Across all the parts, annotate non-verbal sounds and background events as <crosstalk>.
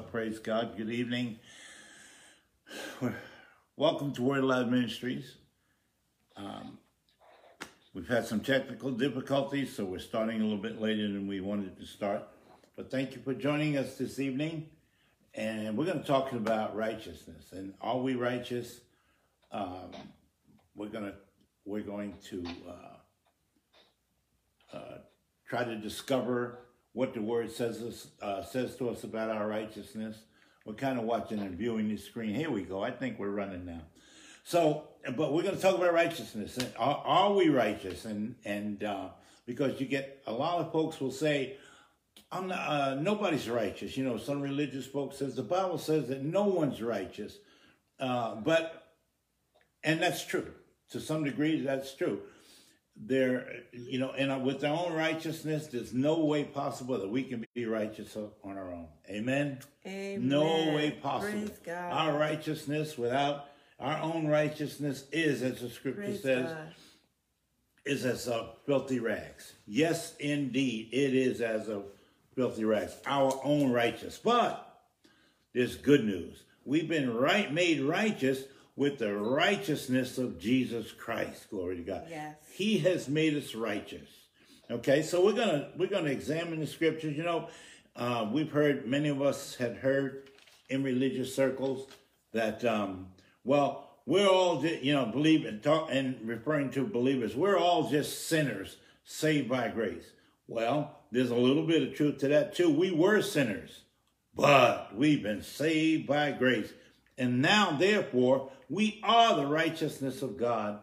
Praise God. Good evening. Welcome to Word Alive Ministries. Um, we've had some technical difficulties, so we're starting a little bit later than we wanted to start. But thank you for joining us this evening. And we're going to talk about righteousness. And are we righteous? Um, we're going to we're going to uh, uh, try to discover what the word says us, uh, says to us about our righteousness. We're kind of watching and viewing the screen. Here we go. I think we're running now. So, but we're going to talk about righteousness. Are, are we righteous? And and uh, because you get a lot of folks will say, "I'm not. Uh, nobody's righteous." You know, some religious folks says the Bible says that no one's righteous. Uh, but and that's true to some degree. That's true there, you know, and with our own righteousness, there's no way possible that we can be righteous on our own. Amen. Amen. No way possible. Our righteousness without our own righteousness is, as the scripture Praise says, God. is as a filthy rags. Yes, indeed, it is as a filthy rags. Our own righteous, but there's good news. We've been right made righteous with the righteousness of Jesus Christ. Glory to God. Yes. He has made us righteous. Okay, so we're gonna we're gonna examine the scriptures. You know, uh, we've heard many of us had heard in religious circles that um, well, we're all just, you know believe and talk and referring to believers. We're all just sinners saved by grace. Well, there's a little bit of truth to that too. We were sinners, but we've been saved by grace. And now, therefore, we are the righteousness of God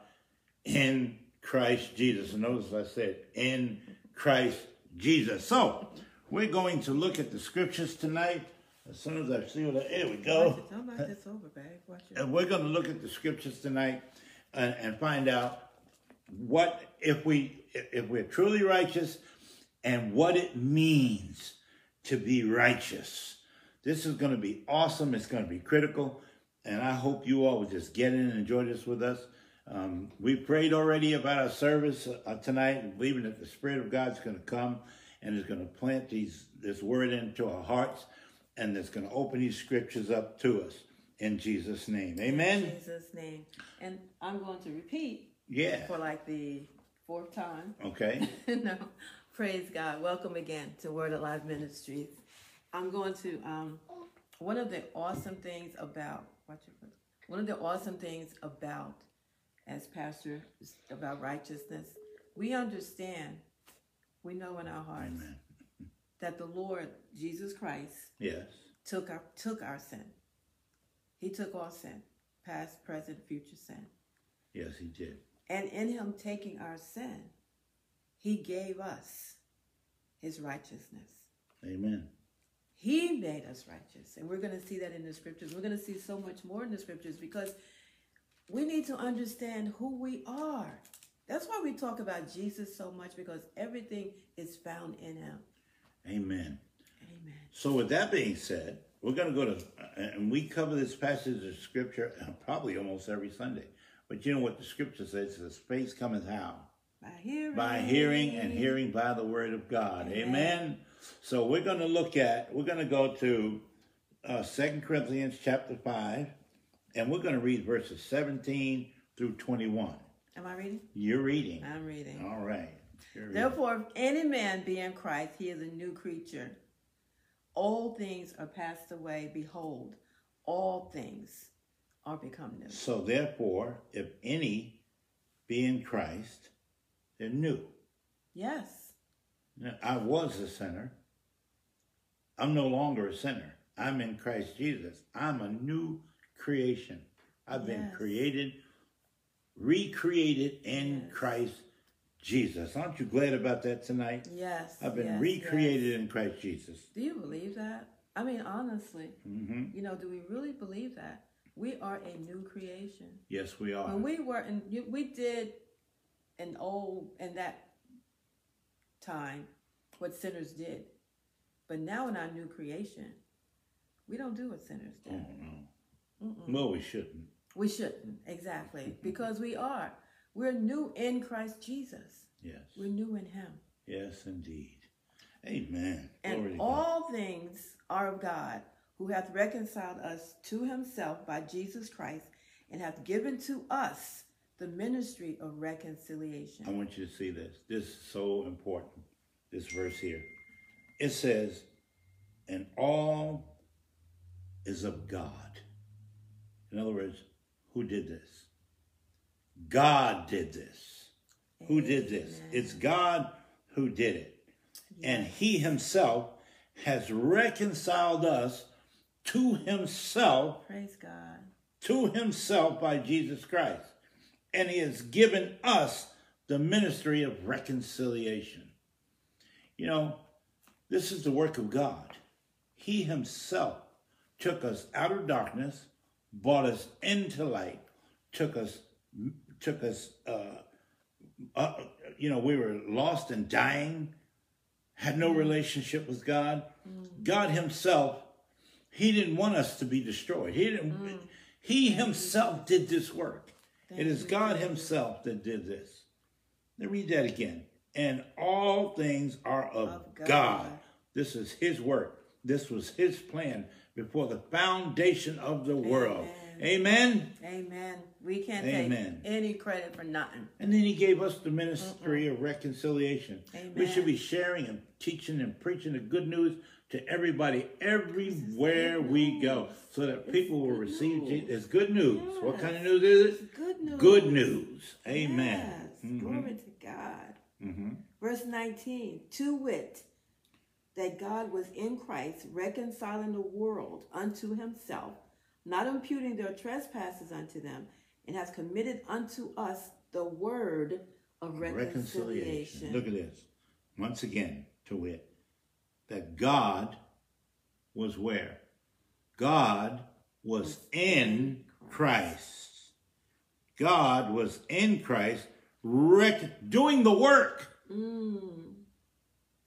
in Christ Jesus. And notice I said, in Christ Jesus. So, we're going to look at the scriptures tonight. As soon as I see what, here we go. Don't knock this over, babe. And we're going to look at the scriptures tonight and, and find out what if we if we're truly righteous and what it means to be righteous. This is going to be awesome. It's going to be critical. And I hope you all will just get in and enjoy this with us. Um, we prayed already about our service uh, tonight, believing that the Spirit of God is going to come and is going to plant these this word into our hearts, and it's going to open these scriptures up to us in Jesus' name. Amen. In Jesus' name. And I'm going to repeat Yeah. for like the fourth time. Okay. <laughs> no. Praise God. Welcome again to Word Alive Ministries. I'm going to um one of the awesome things about watch it. One of the awesome things about as pastor about righteousness, we understand, we know in our hearts Amen. that the Lord Jesus Christ Yes. took our took our sin. He took all sin, past, present, future sin. Yes, he did. And in him taking our sin, he gave us his righteousness. Amen. He made us righteous. And we're going to see that in the scriptures. We're going to see so much more in the scriptures because we need to understand who we are. That's why we talk about Jesus so much because everything is found in him. Amen. Amen. So, with that being said, we're going to go to, and we cover this passage of scripture uh, probably almost every Sunday. But you know what the scripture says? The faith cometh how? By hearing. By hearing, and hearing by the word of God. Amen. Amen. So, we're going to look at, we're going to go to uh, 2 Corinthians chapter 5, and we're going to read verses 17 through 21. Am I reading? You're reading. I'm reading. All right. Reading. Therefore, if any man be in Christ, he is a new creature. Old things are passed away. Behold, all things are become new. So therefore, if any be in Christ, they're new. Yes. I was a sinner. I'm no longer a sinner. I'm in Christ Jesus. I'm a new creation. I've been Yes. created, recreated in Yes. Christ Jesus. Aren't you glad about that tonight? Yes. I've been yes, recreated in Christ Jesus. Do you believe that? I mean, honestly, hmm you know, do we really believe that? We are a new creation. Yes, we are. When we were and we did an old, and that time, what sinners did. But now in our new creation, we don't do what sinners oh, do. no. Well, we shouldn't. We shouldn't, exactly, <laughs> because we are. We're new in Christ Jesus. Yes. We're new in Him. Yes, indeed. Amen. Glory And God. all things are of God, who hath reconciled us to himself by Jesus Christ, and hath given to us the ministry of reconciliation. I want you to see this. This is so important. This verse here. It says, and all is of God. In other words, who did this? God did this. Who did this? It's God who did it. And he himself has reconciled us to himself, Praise God. to himself by Jesus Christ. And he has given us the ministry of reconciliation. You know, this is the work of God. He himself took us out of darkness, brought us into light, took us, took us, uh, uh, you know, we were lost and dying, had no relationship with God. God himself, he didn't want us to be destroyed. He didn't, he himself did this work. It is God himself that did this. Let me read that again. And all things are of, Of God. God. This is his work. This was his plan before the foundation of the world. Amen. Amen. We can't Amen. take any credit for nothing. And then he gave us the ministry of reconciliation. We should be sharing and teaching and preaching the good news to everybody everywhere we go so that people will receive. Jesus. It's good news. What kind of news is it? Good news. Good news. Amen. Yes. Glory to God. hmm Verse 19, to wit, that God was in Christ reconciling the world unto himself, not imputing their trespasses unto them, and has committed unto us the word of reconciliation. Look at this. Once again, to wit, that God was where? God was in Christ. God was in Christ, doing the work Mm,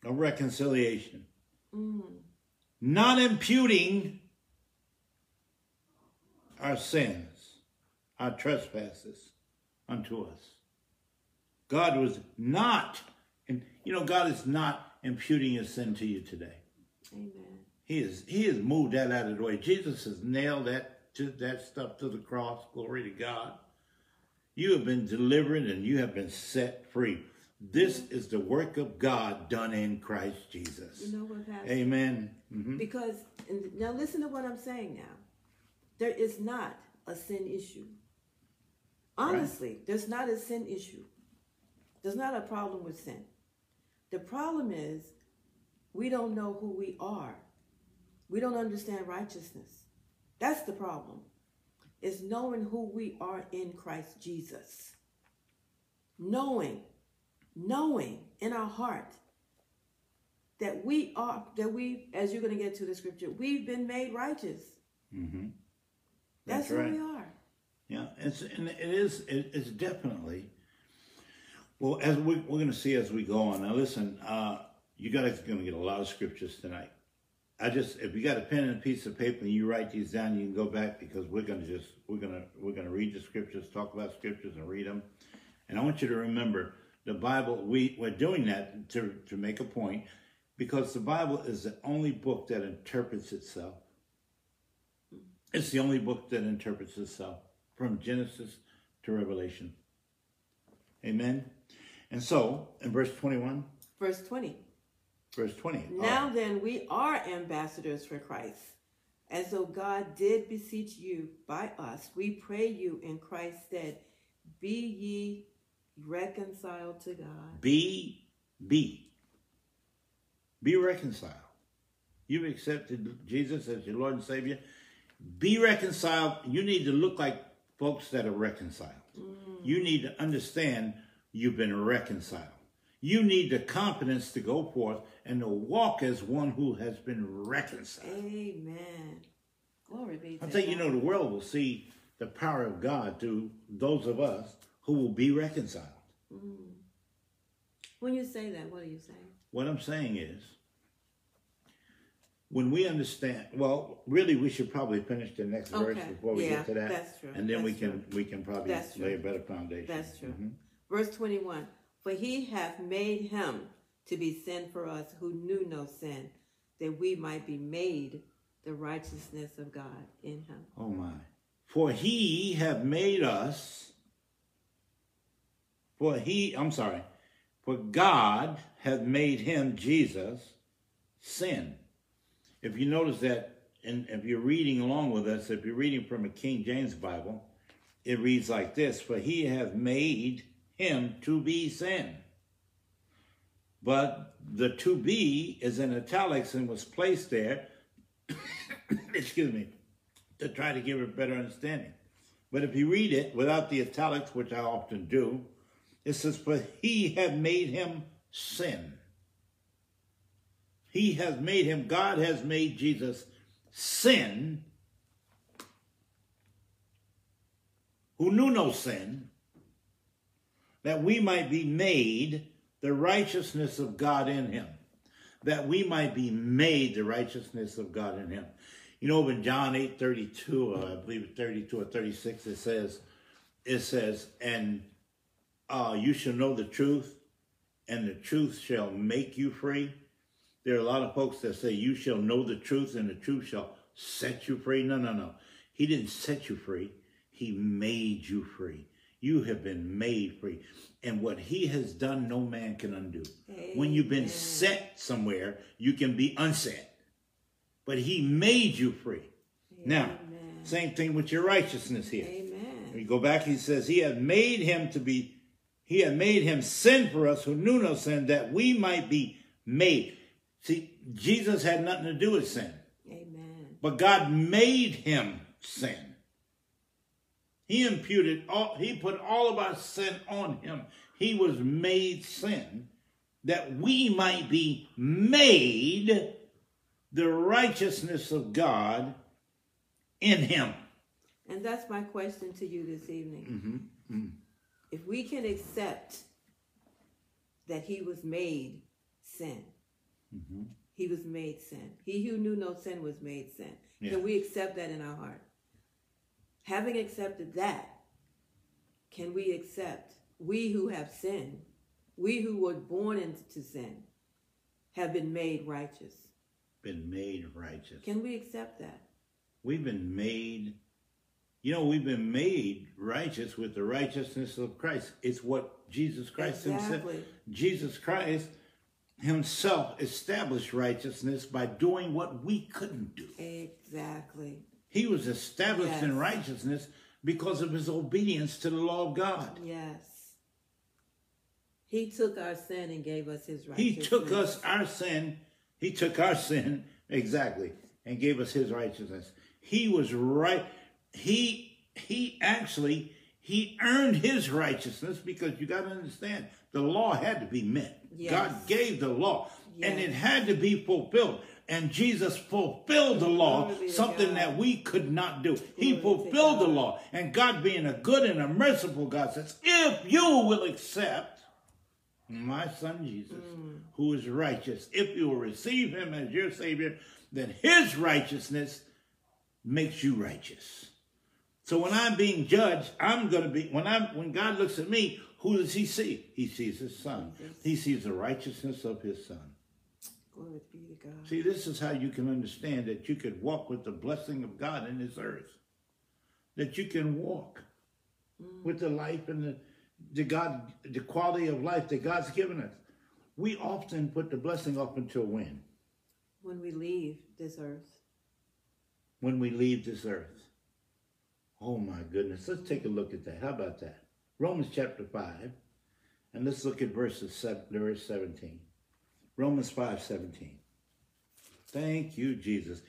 of reconciliation, mm. not imputing our sins, our trespasses unto us. God was not, and you know, God is not imputing his sin to you today. Amen. He is he has moved that out of the way. Jesus has nailed that to that stuff to the cross. Glory to God. You have been delivered and you have been set free. This is the work of God done in Christ Jesus. You know what, Pastor? Amen. Mhm. Because, now listen to what I'm saying now. There is not a sin issue. Honestly, there's not a sin issue. There's not a problem with sin. The problem is we don't know who we are. We don't understand righteousness. That's the problem. Is knowing who we are in Christ Jesus. Knowing, knowing in our heart that we are, that we, as you're going to get to the scripture, we've been made righteous. Mhm. That's, That's who right. we are. Yeah, it's and it is it, it's definitely well as we, we're going to see as we go on. Now listen, uh, you guys are going to get a lot of scriptures tonight. I just if you got a pen and a piece of paper and you write these down, you can go back because we're going to just we're going to we're going to read the scriptures, talk about scriptures, and read them. And I want you to remember the Bible. We we're doing that to to make a point because the Bible is the only book that interprets itself. It's the only book that interprets itself from Genesis to Revelation. Amen. And so, in verse 21, Verse 20. verse 20. Now then, we are ambassadors for Christ. As though God did beseech you by us, we pray you in Christ's stead, be ye reconciled to God. be, be, be reconciled. You've accepted Jesus as your Lord and Savior. Be reconciled. You need to look like folks that are reconciled. Mm. You need to understand you've been reconciled. You need the confidence to go forth and to walk as one who has been reconciled. Amen. Glory be to I think you know the world will see the power of God through those of us who will be reconciled. When you say that, what are you saying? What I'm saying is, when we understand, well, really, we should probably finish the next verse before we Yeah, get to that, that's true. and then we That's can we can probably lay a better foundation. That's true. Mhm. Verse 21 For he hath made him to be sin for us who knew no sin, that we might be made the righteousness of God in him. Oh my. For he have made us, for he, I'm sorry, for God hath made him, Jesus, sin. If you notice that, and if you're reading along with us, if you're reading from a King James Bible, it reads like this For he hath made him to be sin. But the to be is in italics and was placed there, <coughs> excuse me, to try to give a better understanding. But if you read it without the italics, which I often do, it says, For he hath made him sin. He has made him, God has made Jesus sin, who knew no sin, that we might be made the righteousness of God in him. That we might be made the righteousness of God in him. You know, in John 8 32, or I believe it's 32 or 36, it says, it says, and uh, you shall know the truth, and the truth shall make you free. There are a lot of folks that say, you shall know the truth, and the truth shall set you free. No, no, no. He didn't set you free. He made you free. You have been made free. And what he has done, no man can undo. Amen. When you've been set somewhere, you can be unset. But he made you free. Amen. Now, same thing with your righteousness here. Amen. We go back, he says, He had made him to be, he had made him sin for us who knew no sin, that we might be made. See, Jesus had nothing to do with sin. Amen. But God made him sin. He imputed all, he put all of our sin on him. He was made sin that we might be made the righteousness of God in him. And that's my question to you this evening. Mm-hmm. Mm-hmm. If we can accept that he was made sin, mm-hmm. he was made sin. He who knew no sin was made sin. Yeah. Can we accept that in our heart? Having accepted that, can we accept we who have sinned, we who were born into sin, have been made righteous? Been made righteous. Can we accept that? We've been made, you know, we've been made righteous with the righteousness of Christ. It's what Jesus Christ exactly. himself, Jesus Christ himself established righteousness by doing what we couldn't do. Exactly. He was established yes. in righteousness because of his obedience to the law of God. Yes. He took our sin and gave us his righteousness. He took us our sin. He took our <laughs> sin, exactly, and gave us his righteousness. He was right. He he actually he earned his righteousness because you got to understand the law had to be met. Yes. God gave the law yes. and it had to be fulfilled. And Jesus fulfilled the law, something that we could not do. He fulfilled the law. And God, being a good and a merciful God, says, if you will accept my son Jesus, mm. who is righteous, if you will receive him as your Savior, then his righteousness makes you righteous. So when I'm being judged, I'm going to be, when I'm, when God looks at me, who does he see? He sees his son. He sees the righteousness of his son. Glory be to God. See, this is how you can understand that you could walk with the blessing of God in this earth. That you can walk mm. with the life and the, the God, the quality of life that God's given us. We often put the blessing off until when? When we leave this earth. When we leave this earth. Oh my goodness. Let's take a look at that. How about that? Romans chapter 5. And let's look at verses verse 17. Romans 5 17. Thank you, Jesus.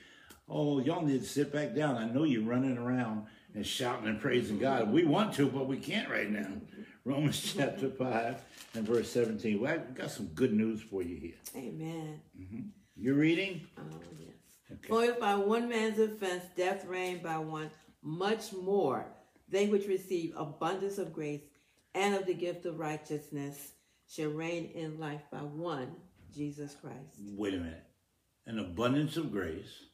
Oh, y'all need to sit back down. I know you're running around and shouting and praising God. We want to, but we can't right now. Romans <laughs> chapter 5 and verse 17. Well, I've got some good news for you here. Amen. Mm-hmm. You're reading? Oh, yes. Okay. For if by one man's offense death reigned by one, much more they which receive abundance of grace and of the gift of righteousness shall reign in life by one Jesus Christ. Wait a minute. An abundance of grace.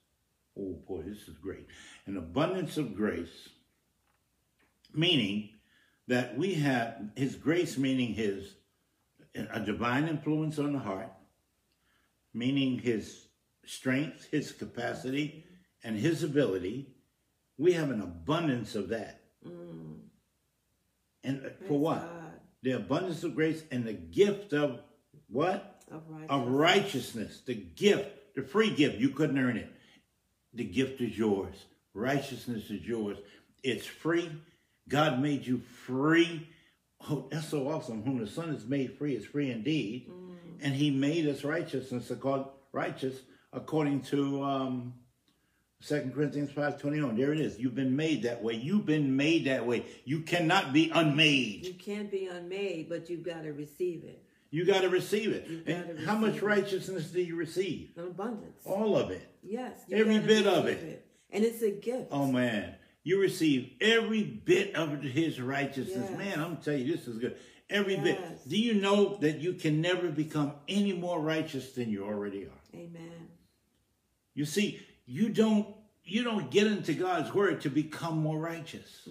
Oh boy, this is great. An abundance of grace, meaning that we have his grace, meaning his a divine influence on the heart, meaning his strength, his capacity, and his ability, we have an abundance of that. Mm. And uh, Praise for what? God. The abundance of grace and the gift of what? Of righteousness. Of righteousness. The gift, the free gift. You couldn't earn it. The gift is yours. Righteousness is yours. It's free. God made you free. Oh, that's so awesome. Whom the Son is made free is free indeed. Mm. And he made us righteousness righteous according to um, 2 Corinthians 5.21. There it is. You've been made that way. You've been made that way. You cannot be unmade. You can't be unmade, but you've got to receive it. You got to receive it. And how much it. righteousness do you receive? An abundance. All of it. Yes. Every bit of receive it. And it's a gift. Oh man, you receive every bit of his righteousness. Yes. Man, I'm telling you, this is good. Every bit. Do you know that you can never become any more righteous than you already are? Amen. You see, you don't you don't get into God's word to become more righteous.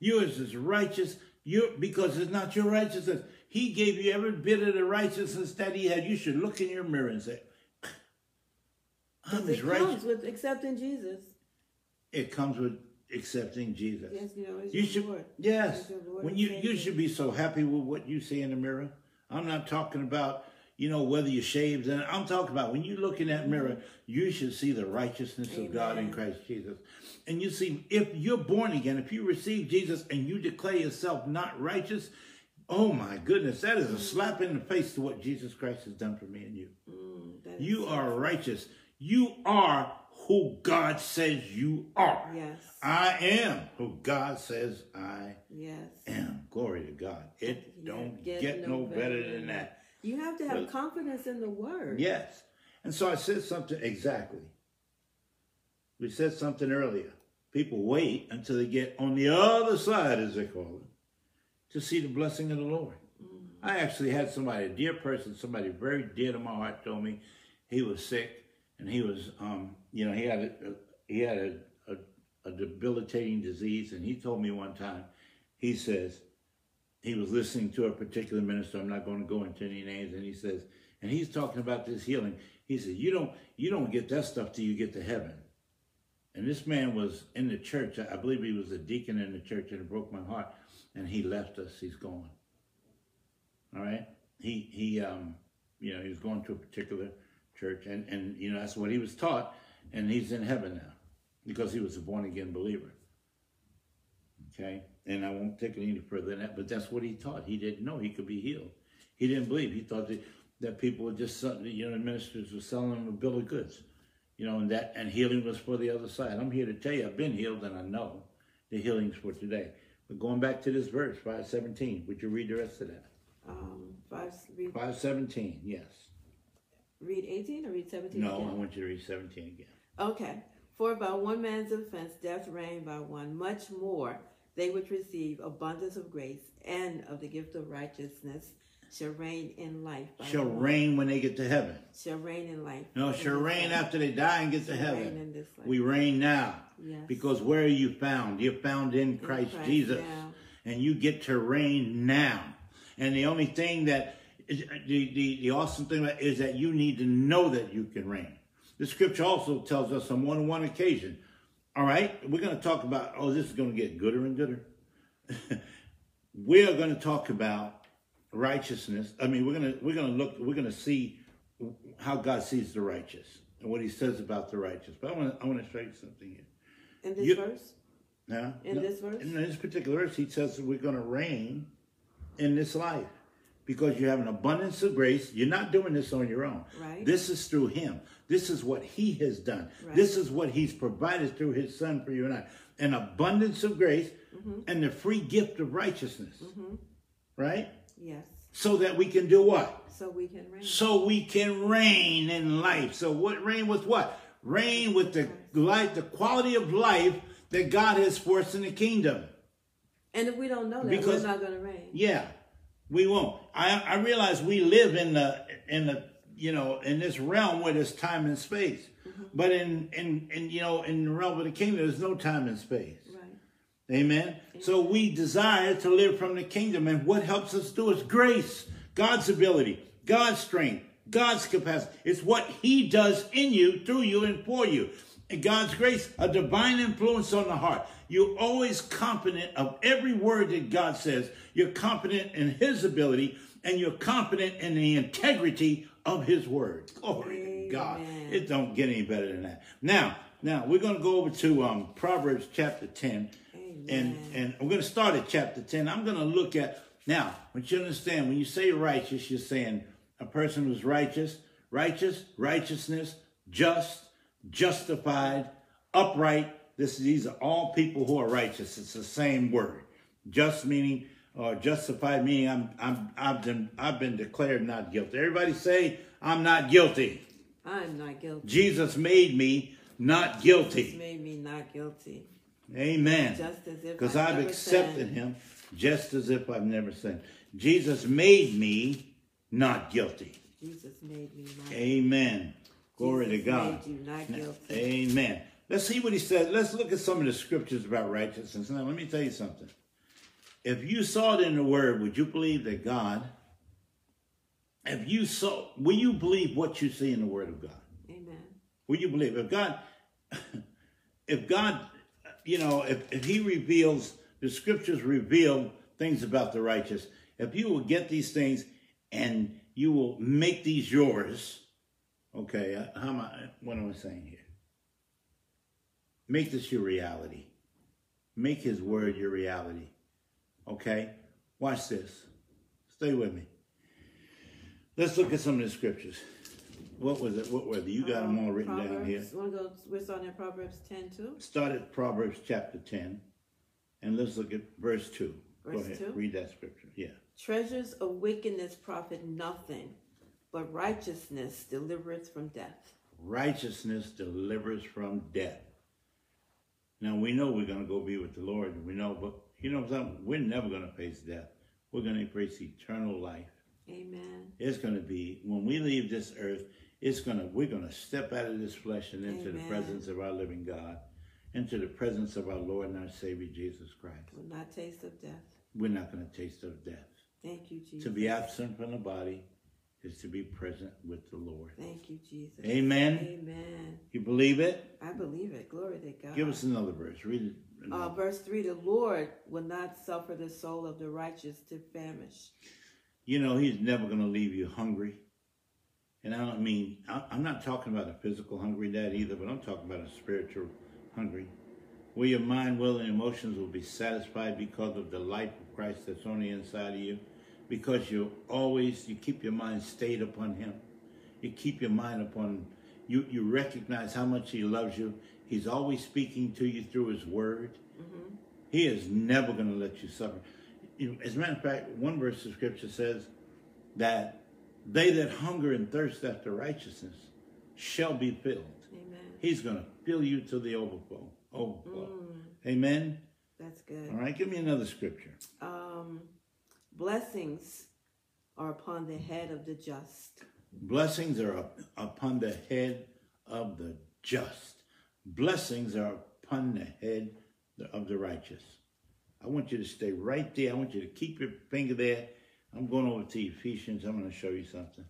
Yours is righteous. You because it's not your righteousness. He gave you every bit of the righteousness that he had. You should look in your mirror and say, I'm as it righteous. comes with accepting Jesus. It comes with accepting Jesus. Yes, you know, it's You your should, Lord. yes. Lord When you you should be so happy with what you see in the mirror. I'm not talking about you know whether you shaved, and I'm talking about when you look in that mirror, mm-hmm. you should see the righteousness of God in Christ Jesus. And you see, if you're born again, if you receive Jesus and you declare yourself not righteous, oh my goodness, that is a slap in the face to what Jesus Christ has done for me and you. Mm, You are righteous. You are who God says you are. Yes. I am who God says I Yes. am. Glory to God. It Yeah, don't get, no better than that. You have to have Well- confidence in the word. Yes. And so I said something exactly. We said something earlier. People wait until they get on the other side, as they call it, to see the blessing of the Lord. I actually had somebody, a dear person, somebody very dear to my heart, told me he was sick and he was, um, you know, he had a, a he had a, a, a debilitating disease, and he told me one time, he says, he was listening to a particular minister. I'm not going to go into any names, and he says, and he's talking about this healing. He said, you don't you don't get that stuff till you get to heaven. And this man was in the church. I believe he was a deacon in the church, and it broke my heart. And he left us. He's gone. All right. He he um you know he was going to a particular church, and and you know that's what he was taught, and he's in heaven now because he was a born again believer. Okay, and I won't take it any further than that, but that's what he taught. He didn't know he could be healed. He didn't believe. He thought that, that people were just you know ministers were selling him a bill of goods, you know, and that and healing was for the other side. I'm here to tell you, I've been healed, and I know the healing's for today. But going back to this verse, five seventeen, would you read the rest of that? Um, five, read, Five seventeen, yes. read 18 or read 17? No, again? I want you to read seventeen again. Okay. For by one man's offense death reigned by one, much more they which receive abundance of grace and of the gift of righteousness shall reign in life. Shall reign when they get to heaven. Shall reign in life. No, shall reign after they die and get to Shall reign heaven. in life. We reign now. Yes. Because where are you found? You're found in Christ, Christ Jesus. now. And you get to reign now. And the only thing that, uh, the, the, the awesome thing is that you need to know that you can reign. The scripture also tells us on one one occasion. All right, we're going to talk about, oh, this is going to get gooder and gooder. <laughs> we are going to talk about righteousness. I mean, we're going to, we're to look, we're going to see how God sees the righteous and what he says about the righteous. But I want to, I want to show you something here. In this You- verse? Yeah. In this verse? In this particular verse, he says we're going to reign in this life because you have an abundance of grace. You're not doing this on your own. Right. This is through him. This is what he has done. Right. This is what he's provided through his son for you and I. An abundance of grace Mm-hmm. and the free gift of righteousness. Right? Yes. So that we can do what? So we can reign. so we can reign in life. So what reign with what? Reign with the life, the quality of life that God has for us in the kingdom. And if we don't know that, Because- we're not going to reign. Yeah, we won't. I, I realize we live in the in the you know in this realm where there's time and space, mm-hmm. but in in in you know in the realm of the kingdom there's no time and space. Amen. So we desire to live from the kingdom, and what helps us do is grace, God's ability, God's strength, God's capacity. It's what He does in you, through you, and for you. And God's grace, a divine influence on the heart. You're always confident of every word that God says. You're confident in His ability and you're confident in the integrity of His word. Glory Amen. to God. It don't get any better than that. Now, now we're going to go over to um, Proverbs chapter 10. And, and we're going to start at chapter 10. I'm going to look at, now, what you understand, when you say righteous, you're saying a person who's righteous, righteous, righteousness, just, justified, upright. This, these are all people who are righteous. It's the same word. Just meaning, or justified meaning I'm, I'm, I've been, I've been declared not guilty. Everybody say, I'm not guilty. I'm not guilty. Jesus made me not guilty. Jesus made me not guilty. Amen. Just as if because I've accepted sinned. him, just as if I've never sinned. Jesus made me not guilty. Jesus made me not. Amen. Glory Jesus to God. Made you not guilty. Amen. Let's see what he says. Let's look at some of the scriptures about righteousness. Now, let me tell you something. If you saw it in the word, would you believe that God, if you saw, will you believe what you see in the word of God? Amen. Will you believe? If God, <laughs> if God, you know, if, if he reveals, the scriptures reveal things about the righteous, if you will get these things and you will make these yours, Okay, uh, how am I, what am I saying here? Make this your reality. Make his word your reality. Okay? Watch this. Stay with me. Let's look at some of the scriptures. What was it? What were they? You got um, them all written Proverbs, down here. Want to go, we're starting at Proverbs 10 too? Start at Proverbs chapter 10. And let's look at verse 2. Verse go ahead. 2? Read that scripture. Yeah. Treasures of wickedness profit nothing, but righteousness delivers from death. Righteousness delivers from death. Now we know we're going to go be with the Lord. We know, but you know something? We're never going to face death. We're going to face eternal life. Amen. It's going to be when we leave this earth. It's to we're going to step out of this flesh and into Amen. the presence of our living God, into the presence of our Lord and our Savior Jesus Christ. We'll not taste of death. We're not going to taste of death. Thank you, Jesus. To be absent from the body is to be present with the Lord. Thank you, Jesus. Amen. Amen. You believe it? I believe it. Glory to God. Give us another verse. Read it. Uh, verse 3 The Lord will not suffer the soul of the righteous to famish. You know, He's never going to leave you hungry. And I don't mean, I'm not talking about a physical hungry dad either, but I'm talking about a spiritual hungry. Where your mind, will, and emotions will be satisfied because of the life of Christ that's on the inside of you because you always you keep your mind stayed upon him you keep your mind upon you you recognize how much he loves you he's always speaking to you through his word mm-hmm. he is never going to let you suffer as a matter of fact one verse of scripture says that they that hunger and thirst after righteousness shall be filled amen he's going to fill you to the overflow overflow mm. amen that's good all right give me another scripture um Blessings are upon the head of the just. Blessings are up, upon the head of the just. Blessings are upon the head of the righteous. I want you to stay right there. I want you to keep your finger there. I'm going over to Ephesians. I'm going to show you something.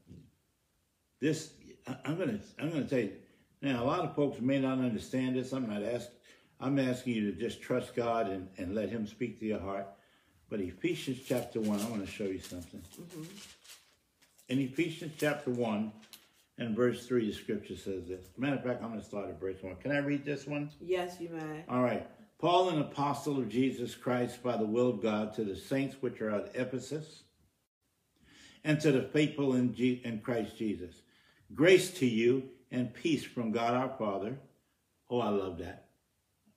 This, I'm going to, I'm going to tell you. Now, a lot of folks may not understand this. I'm not asking. I'm asking you to just trust God and, and let Him speak to your heart. But Ephesians chapter 1, I want to show you something. Mm-hmm. In Ephesians chapter 1 and verse 3, the scripture says this. Matter of fact, I'm going to start at verse 1. Can I read this one? Yes, you may. All right. Paul, an apostle of Jesus Christ by the will of God, to the saints which are at Ephesus, and to the faithful in, G- in Christ Jesus. Grace to you and peace from God our Father. Oh, I love that.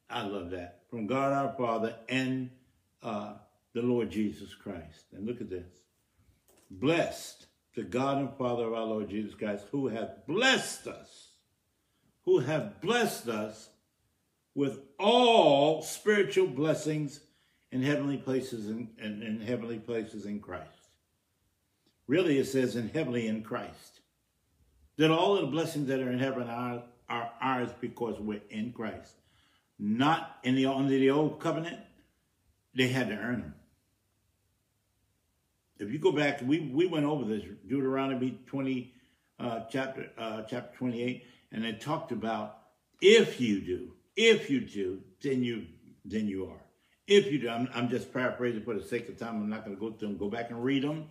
I love that. From God our Father and uh, the Lord Jesus Christ. And look at this. Blessed the God and Father of our Lord Jesus Christ, who hath blessed us, who have blessed us with all spiritual blessings in heavenly places in, in, in heavenly places in Christ. Really, it says in heavenly in Christ. That all of the blessings that are in heaven are, are ours because we're in Christ. Not in the under the old covenant, they had to earn them. If you go back, we, we went over this, Deuteronomy 20, uh, chapter, uh, chapter 28, and it talked about If you do, if you do, then you then you are. If you do, I'm, I'm just paraphrasing for the sake of time. I'm not going to go through them, go back and read them.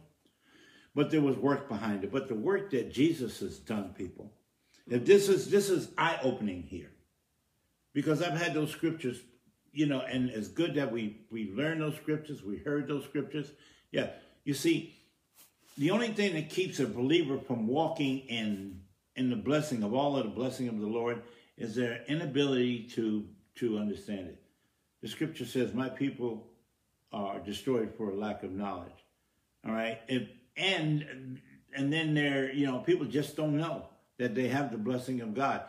But there was work behind it. But the work that Jesus has done, people, if this is this is eye opening here, because I've had those scriptures, you know, and it's good that we we learned those scriptures, we heard those scriptures. Yeah, you see, the only thing that keeps a believer from walking in in the blessing of all of the blessing of the Lord is their inability to to understand it. The scripture says, "My people are destroyed for lack of knowledge." All right, if, and and then there, you know, people just don't know that they have the blessing of God.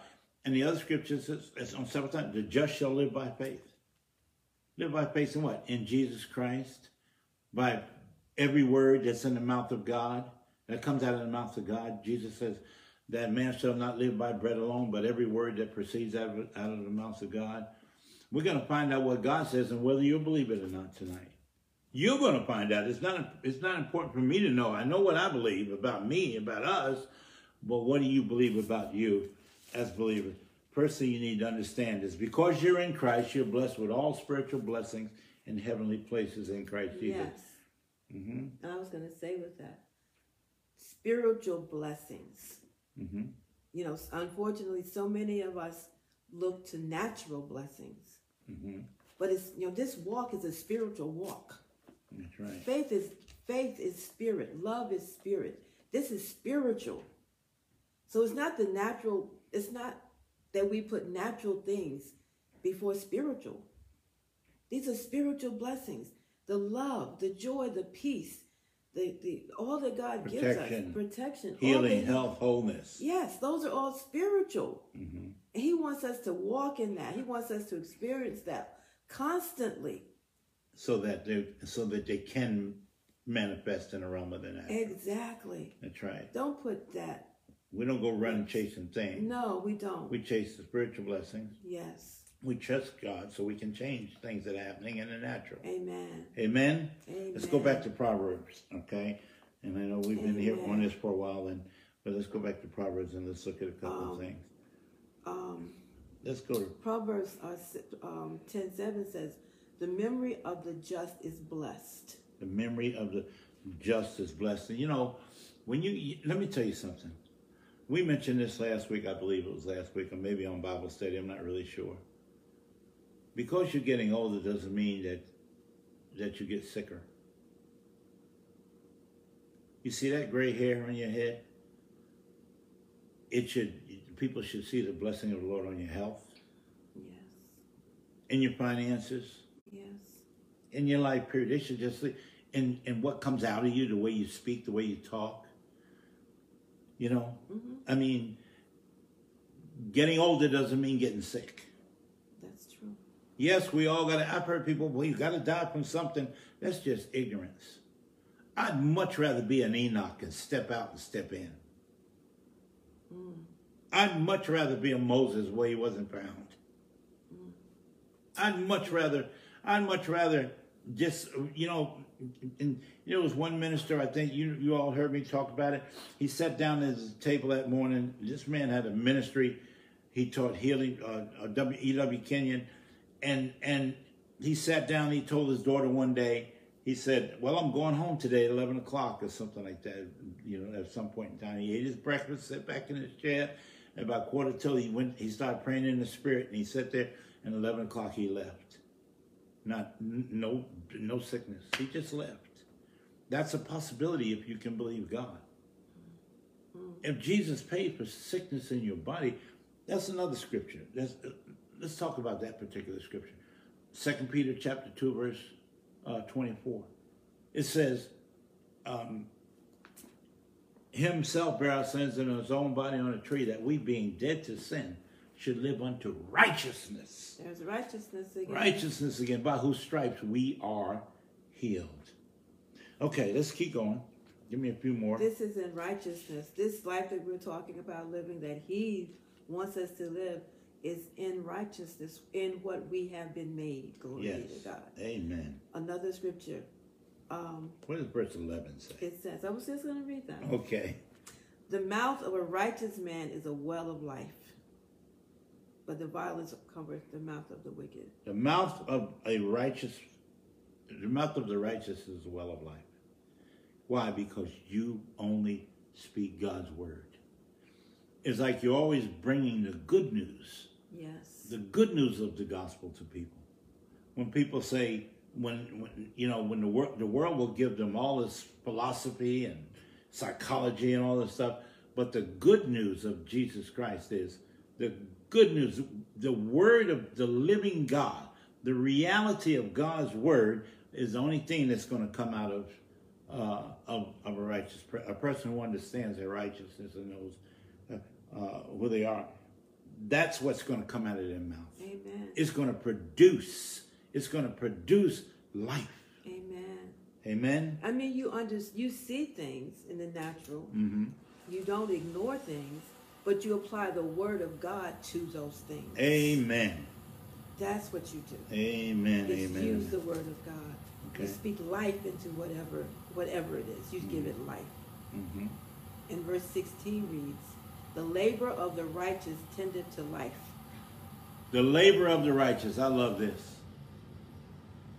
And the other scripture says, it's on several times, the just shall live by faith. Live by faith in what? In Jesus Christ, by every word that's in the mouth of God, that comes out of the mouth of God. Jesus says that man shall not live by bread alone, but every word that proceeds out of, out of the mouth of God. We're going to find out what God says and whether you believe it or not tonight. You're going to find out. It's not, it's not important for me to know. I know what I believe about me, about us, but what do you believe about you as believers? First thing you need to understand is because you're in Christ, you're blessed with all spiritual blessings in heavenly places in Christ Jesus. Yes. Mm-hmm. I was going to say with that, spiritual blessings. Mm-hmm. You know, unfortunately, so many of us look to natural blessings. Mm-hmm. But it's you know this walk is a spiritual walk. That's right. Faith is faith is spirit. Love is spirit. This is spiritual. So it's not the natural. It's not that we put natural things before spiritual. These are spiritual blessings. The love, the joy, the peace, the, the all that God protection, gives us, protection, healing, health, wholeness. Yes, those are all spiritual. Mm-hmm. He wants us to walk in that. He wants us to experience that constantly, so that they so that they can manifest in a realm of the natural. Exactly. That's right. Don't put that. We don't go running chasing things. No, we don't. We chase the spiritual blessings. Yes we trust God so we can change things that are happening in the natural. Amen. Amen. Amen. Let's go back to Proverbs, okay? And I know we've been Amen. here on this for a while, and but let's go back to Proverbs and let's look at a couple um, of things. Um, let's go to Proverbs uh, um, ten seven says, "The memory of the just is blessed." The memory of the just is blessed. And you know, when you let me tell you something. We mentioned this last week, I believe it was last week, or maybe on Bible study. I'm not really sure because you're getting older doesn't mean that that you get sicker. You see that gray hair on your head? It should people should see the blessing of the Lord on your health. Yes. In your finances. Yes. In your life period. They should just see in, in what comes out of you, the way you speak, the way you talk. You know? Mm-hmm. I mean, getting older doesn't mean getting sick. That's true. Yes, we all got to, I've heard people, well, you got to die from something. That's just ignorance. I'd much rather be an Enoch and step out and step in. Mm. I'd much rather be a Moses where he wasn't found. Mm. I'd much rather, I'd much rather just, you know, and there was one minister, I think you you all heard me talk about it. He sat down at his table that morning. This man had a ministry. He taught healing, uh, W. E. W. Kenyon and and he sat down. He told his daughter one day. He said, "Well, I'm going home today at 11 o'clock or something like that. You know, at some point in time, he ate his breakfast, sat back in his chair. And about quarter till he went, he started praying in the spirit, and he sat there. And 11 o'clock, he left. Not no no sickness. He just left. That's a possibility if you can believe God. If Jesus paid for sickness in your body, that's another scripture. That's let's talk about that particular scripture. Second Peter chapter 2, verse uh, 24. It says, um, Himself bear our sins in his own body on a tree, that we being dead to sin should live unto righteousness. There's righteousness again. Righteousness again, by whose stripes we are healed. Okay, let's keep going. Give me a few more. This is in righteousness. This life that we're talking about living, that He wants us to live, is in righteousness in what we have been made. Glory yes. to God. Amen. Another scripture. Um, what does verse 11 say? It says, I was just going to read that. Okay. The mouth of a righteous man is a well of life. But the violence covereth the mouth of the wicked. The mouth of a righteous, the mouth of the righteous is the well of life. Why? Because you only speak God's word. It's like you're always bringing the good news, Yes. the good news of the gospel to people. When people say, when, when you know, when the world, the world will give them all this philosophy and psychology and all this stuff, but the good news of Jesus Christ is the good news, the word of the living God, the reality of God's word is the only thing that's going to come out of uh, of, of a righteous a person who understands their righteousness and knows uh, uh, who they are. That's what's going to come out of their mouth. Amen. It's going to produce. It's going to produce life. Amen. Amen. I mean, you under you see things in the natural. hmm You don't ignore things, but you apply the word of God to those things. Amen. That's what you do. Amen. Just Amen. use the word of God. You speak life into whatever whatever it is. You give it life. hmm And verse 16 reads, The labor of the righteous tendeth to life. The labor of the righteous. I love this.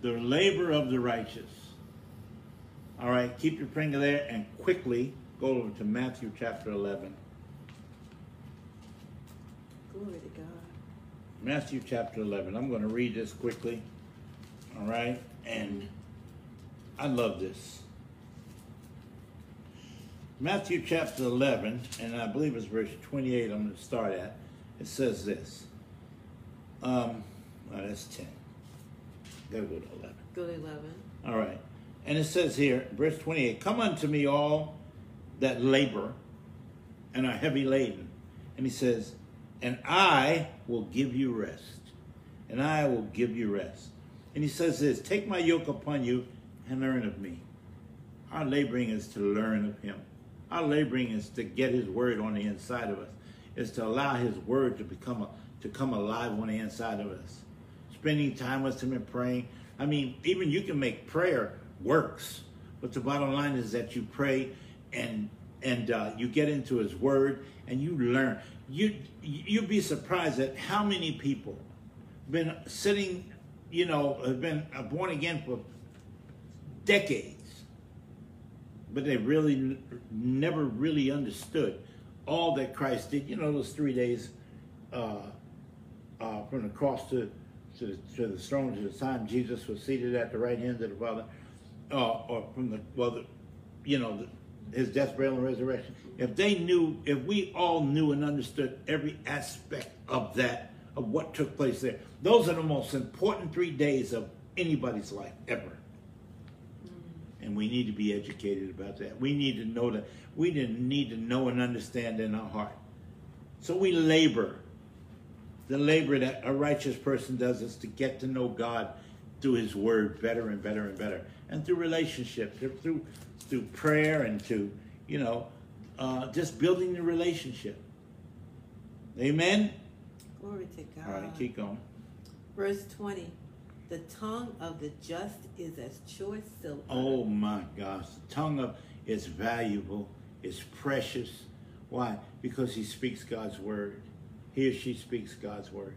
The labor of the righteous. All right, keep your finger there and quickly go over to Matthew chapter 11. Glory to God. Matthew chapter 11. I'm going to read this quickly. All right, and I love this. Matthew chapter 11, and I believe it's verse 28 I'm going to start at. It says this. Um, oh, that's 10. Gotta go to 11. Go to 11. All right. And it says here, verse 28 Come unto me, all that labor and are heavy laden. And he says, And I will give you rest. And I will give you rest. And he says this Take my yoke upon you and learn of me. Our laboring is to learn of him. Our laboring is to get his word on the inside of us, is to allow his word to become a, to come alive on the inside of us. Spending time with him and praying. I mean, even you can make prayer works, but the bottom line is that you pray and and uh, you get into his word and you learn. You you'd be surprised at how many people been sitting, you know, have been born again for decades, but they really never really understood all that Christ did. You know, those three days uh, uh, from the cross to to the, to the throne to the time Jesus was seated at the right hand of the Father, uh, or from the well, the, you know, the, his death, burial, and resurrection. If they knew, if we all knew and understood every aspect of that, of what took place there, those are the most important three days of anybody's life ever. And we need to be educated about that. We need to know that. We need to know and understand in our heart. So we labor. The labor that a righteous person does is to get to know God through His Word better and better and better, and through relationship, through through prayer, and to you know, uh, just building the relationship. Amen. Glory to God. All right, keep going. Verse 20. The tongue of the just is as choice silver. Oh my gosh, the tongue of is valuable, it's precious. Why? Because he speaks God's word. He or she speaks God's word.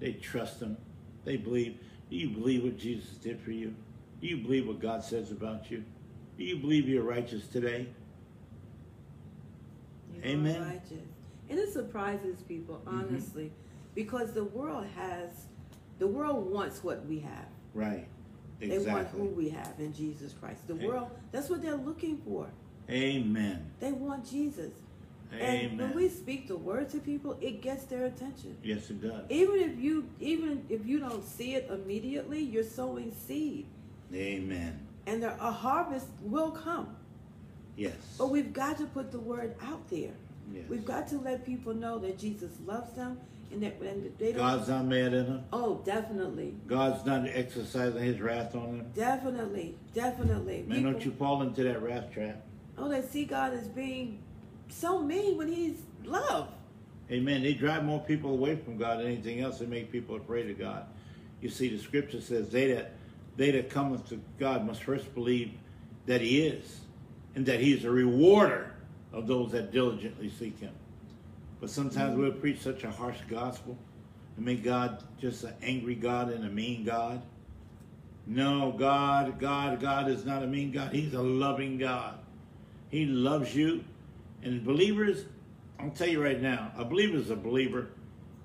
They trust him. They believe. Do you believe what Jesus did for you? Do you believe what God says about you? Do you believe you're righteous today? You Amen. righteous. And it surprises people, mm-hmm. honestly, because the world has, the world wants what we have. Right. Exactly. They want who we have in Jesus Christ. The Amen. world, that's what they're looking for. Amen. They want Jesus. And when we speak the word to people, it gets their attention. Yes, it does. Even if you even if you don't see it immediately, you're sowing seed. Amen. And there, a harvest will come. Yes. But we've got to put the word out there. Yes. We've got to let people know that Jesus loves them and that and they don't God's not mad at them. Oh, definitely. God's not exercising his wrath on them. Definitely. Definitely. Man, People- don't you fall into that wrath trap. Oh, they see God as being so mean when he's love. Amen. They drive more people away from God than anything else. They make people afraid of God. You see, the scripture says they that they that cometh to God must first believe that He is, and that He is a rewarder of those that diligently seek Him. But sometimes mm-hmm. we'll preach such a harsh gospel. and make God just an angry God and a mean God. No, God, God, God is not a mean God. He's a loving God. He loves you. And believers, I'll tell you right now, a believer is a believer.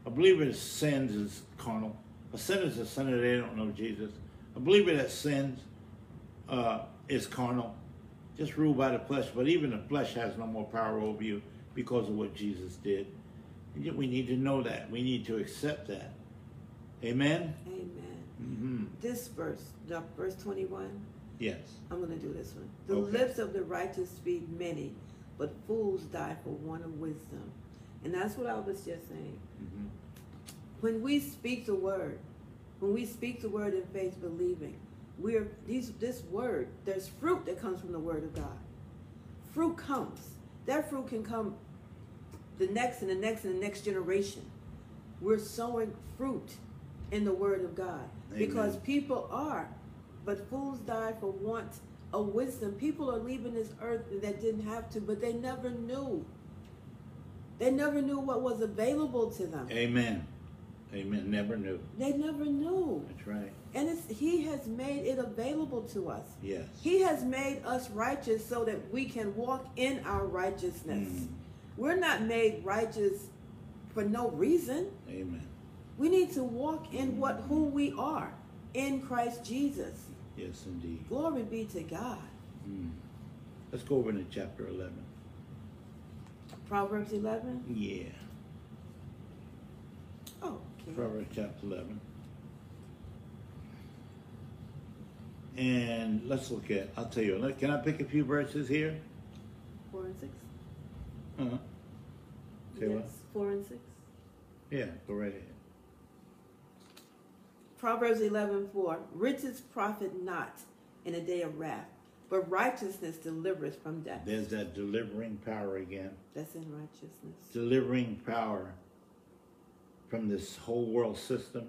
A believer sins is carnal. A sinner is a sinner. They don't know Jesus. A believer that sins uh, is carnal, just ruled by the flesh. But even the flesh has no more power over you because of what Jesus did. And yet we need to know that. We need to accept that. Amen. Amen. hmm This verse, the verse 21, Yes. I'm going to do this one. The Okay. lips of the righteous speak many, but fools die for want of wisdom. And that's what I was just saying. hmm When we speak the word, when we speak the word in faith believing, we're these this word, there's fruit that comes from the word of God. Fruit comes. That fruit can come the next and the next and the next generation. We're sowing fruit in the word of God. Because people are, but fools die for want of wisdom. People are leaving this earth that didn't have to, but they never knew. They never knew what was available to them. Amen. Amen. Never knew. They never knew. That's right. And it's, he has made it available to us. Yes. He has made us righteous so that we can walk in our righteousness. Mm. We're not made righteous for no reason. Amen. We need to walk in what who we are in Christ Jesus. Yes, indeed. Glory be to God. Mm. Let's go over to chapter 11. Proverbs 11. Yeah. Oh. Proverbs chapter 11. And let's look at, I'll tell you, can I pick a few verses here? Four and six. Uh-huh. Say what? Four and six. Yeah, go right ahead. Proverbs 11, 4. Riches profit not in a day of wrath, but righteousness delivers from death. There's that delivering power again. That's in righteousness. Delivering power from this whole world system.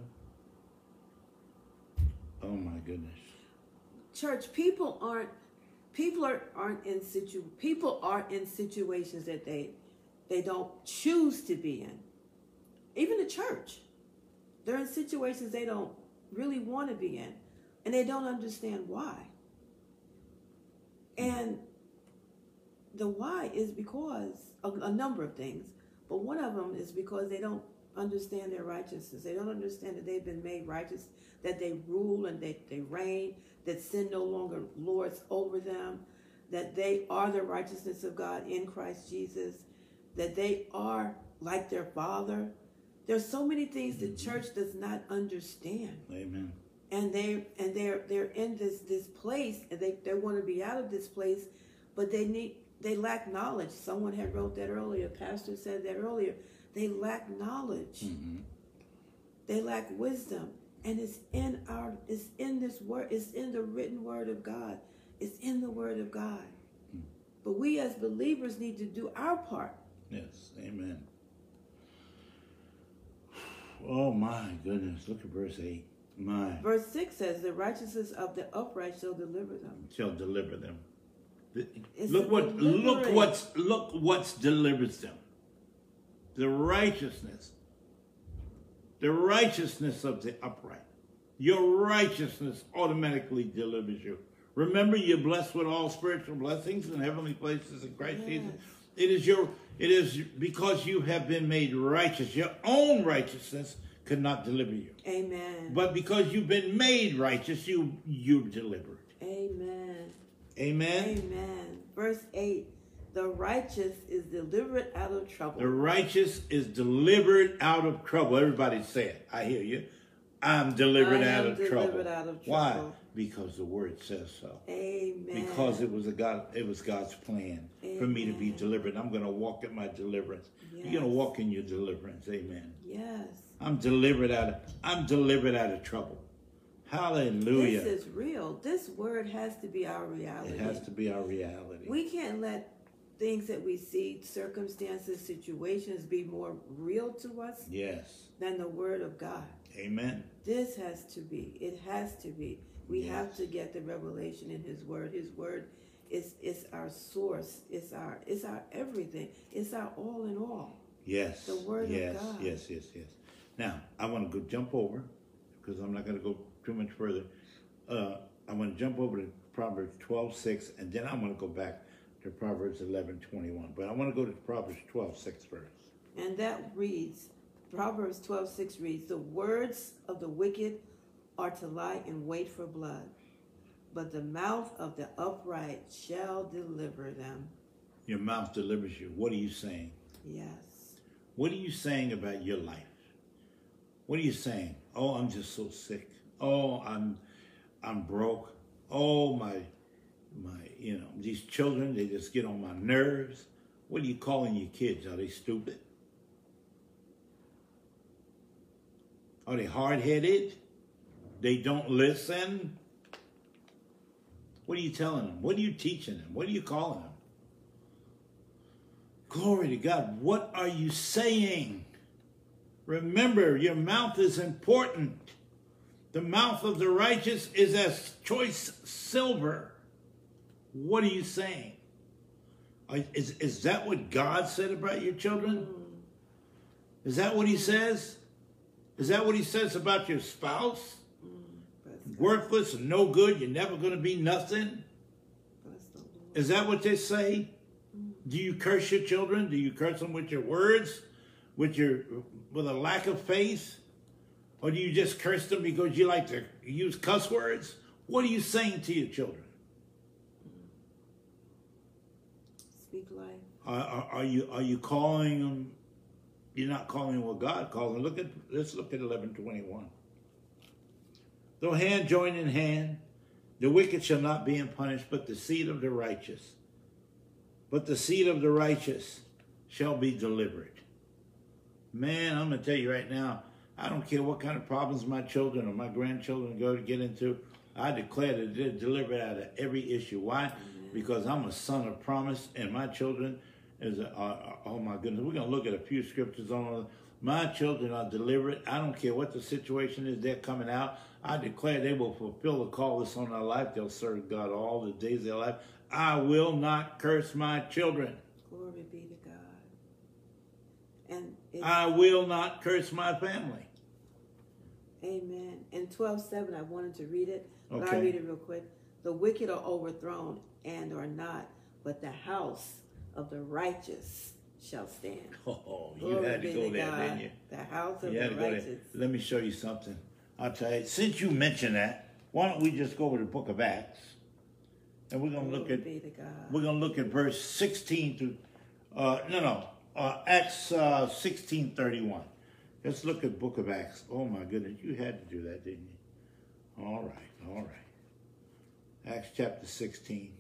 Oh my goodness. Church, people aren't people are, aren't in situ people are in situations that they they don't choose to be in. Even the church. They're in situations they don't really want to be in. And they don't understand why. And the why is because a, a number of things, but one of them is because they don't understand their righteousness. They don't understand that they've been made righteous, that they rule and they, they reign, that sin no longer lords over them, that they are the righteousness of God in Christ Jesus, that they are like their Father. There's so many things the mm-hmm. church does not understand Amen. and they and they're they're in this this place and they, they want to be out of this place but they need they lack knowledge someone had wrote that earlier pastor said that earlier they lack knowledge hmm they lack wisdom and it's in our it's in this word it's in the written word of god it's in the word of god but we as believers need to do our part Yes. Amen. Oh my goodness. Look at verse 8. My verse 6 says the righteousness of the upright shall deliver them shall deliver them. It's look what look what's look what's delivers them. The righteousness. The righteousness of the upright. Your righteousness automatically delivers you. Remember you're blessed with all spiritual blessings in heavenly places in Christ Yes. Jesus. It is your it is because you have been made righteous. Your own righteousness could not deliver you. amen But because you've been made righteous, you you're delivered. amen Amen. Amen. Verse 8 The righteous is delivered out of trouble. The righteous is delivered out of trouble. Everybody say it. I hear you. I'm delivered out am of delivered trouble. out of Why? Because the word says so. Amen. Because it was a God it was God's plan for me to be delivered. I'm gonna walk in my deliverance. You're gonna walk in your deliverance. Amen. Yes. I'm delivered out of I'm delivered out of trouble. Hallelujah. This is real. This word has to be our reality. it has to be our reality. We can't let things that we see, circumstances, situations be more real to us yes. than the word of God. Amen. This has to be. It has to be. We have to get the revelation in His Word. His Word is is our source. It's our it's our everything. It's our all in all. Yes. The word of yes, God. Yes, yes, yes. Now, I want to go jump over because I'm not going to go too much further. Uh, I want to jump over to Proverbs 12, 6, and then I'm going to go back to Proverbs 11, 21. But I want to go to Proverbs 12, 6 first. And that reads, Proverbs 12, 6 reads, The words of the wicked are to lie in wait for blood, but the mouth of the upright shall deliver them. Your mouth delivers you. What are you saying? Yes. What are you saying about your life? What are you saying? Oh, I'm just so sick. Oh, I'm I'm broke. Oh, my my you know, these children, they just get on my nerves. What are you calling your kids? Are they stupid? Are they hard-headed? They don't listen? What are you telling them? What are you teaching them? What are you calling them? Glory to God. What are you saying? Remember, your mouth is important. The mouth of the righteous is as choice silver. What are you saying? Is, is that what God said about your children? Is that what he says? Is that what he says about your spouse? Worthless and no good, you're never going to be nothing? Is that what they say? Do you curse your children? Do you curse them with your words? With your with a lack of faith? Or do you just curse them because you like to use cuss words? What are you saying to your children? Speak life. Are, are, you are you calling them? You're not calling what God calls them. Look at let's look at eleven twenty one. Though hand join in hand, the wicked shall not be punished, but the seed of the righteous. But the seed of the righteous shall be delivered. Man, I'm going to tell you right now, I don't care what kind of problems my children or my grandchildren go to get into. I declare that they're delivered out of every issue. Why? Because I'm a son of promise, and my children is a, uh, oh my goodness. We're going to look at a few scriptures on my children are delivered. I don't care what the situation is, they're coming out. I declare they will fulfill the call that's on their life. They'll serve God all the days of their life. I will not curse my children. Glory be to God. And I will not curse my family. Amen. In 12:7, I wanted to read it, but Okay. I'll read it real quick. The wicked are overthrown and are not, but the house of the righteous shall stand. <laughs> Oh, you Glory had to go there, God. didn't you? The house of You the to righteous. Let me show you something. I'll tell you. Since you mentioned that, why don't we just go over the Book of Acts, and we're gonna look at to we're gonna look at verse sixteen to uh, no no uh, Acts uh, sixteen thirty one. Let's look at Book of Acts. Oh my goodness, you had to do that, didn't you? All right, all right. Acts chapter sixteen.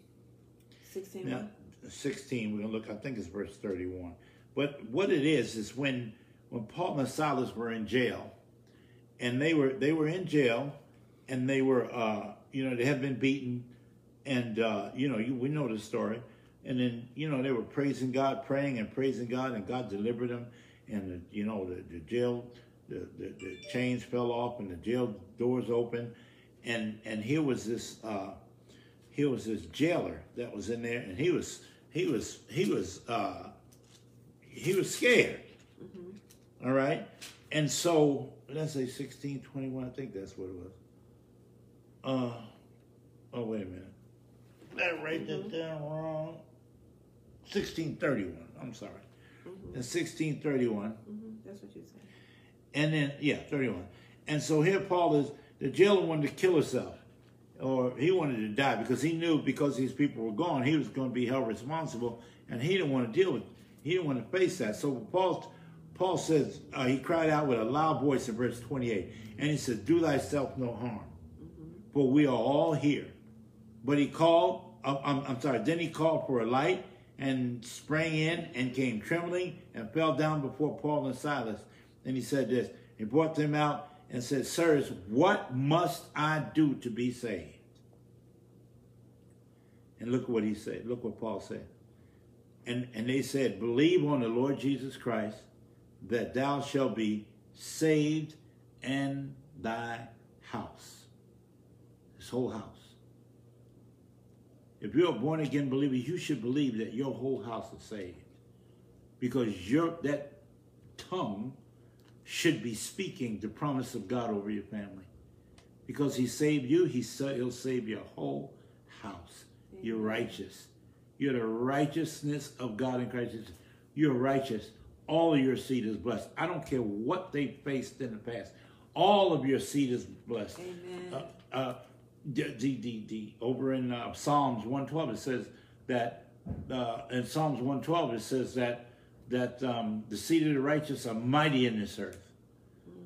16 Now, 16, we're going to look, I think it's verse 31. But what it is, is when, when Paul and Silas were in jail, and they were, they were in jail, and they were, uh, you know, they had been beaten, and, uh, you know, you, we know the story. And then, you know, they were praising God, praying and praising God, and God delivered them. And, the, you know, the, the jail, the, the, the chains fell off, and the jail doors open. And, and here was this, uh, here was this jailer that was in there, and he was he was he was uh, he was scared. All right, and so let's say sixteen twenty one. I think that's what it was. Uh, oh wait a minute, did I write that down wrong? Sixteen thirty one. I'm sorry. In sixteen thirty one. hmm That's what you said. And then, yeah, 31. And so here Paul is, the jailer wanted to kill himself. Or he wanted to die because he knew because these people were gone, he was going to be held responsible. And he didn't want to deal with He didn't want to face that. So Paul, Paul says, uh, he cried out with a loud voice in verse 28. And he said, Do thyself no harm. For we are all here. But he called, uh, I'm, I'm sorry, then he called for a light and sprang in and came trembling and fell down before Paul and Silas. And he said this, he brought them out and said, Sirs, what must I do to be saved? And look what he said. Look what Paul said. And, and they said, Believe on the Lord Jesus Christ, that thou shalt be saved and thy house. This whole house. If you're a born again believer, you should believe that your whole house is saved. Because your that tongue should be speaking the promise of God over your family. Because he saved you, he he'll save your whole house. You're righteous. You're the righteousness of God in Christ Jesus. You're righteous. All of your seed is blessed. I don't care what they faced in the past. All of your seed is blessed. Amen. Uh, uh, the, the, the, the- over in uh, Psalms 112, it says that, uh, in Psalms 112, it says that, that um, the seed of the righteous are mighty in this earth.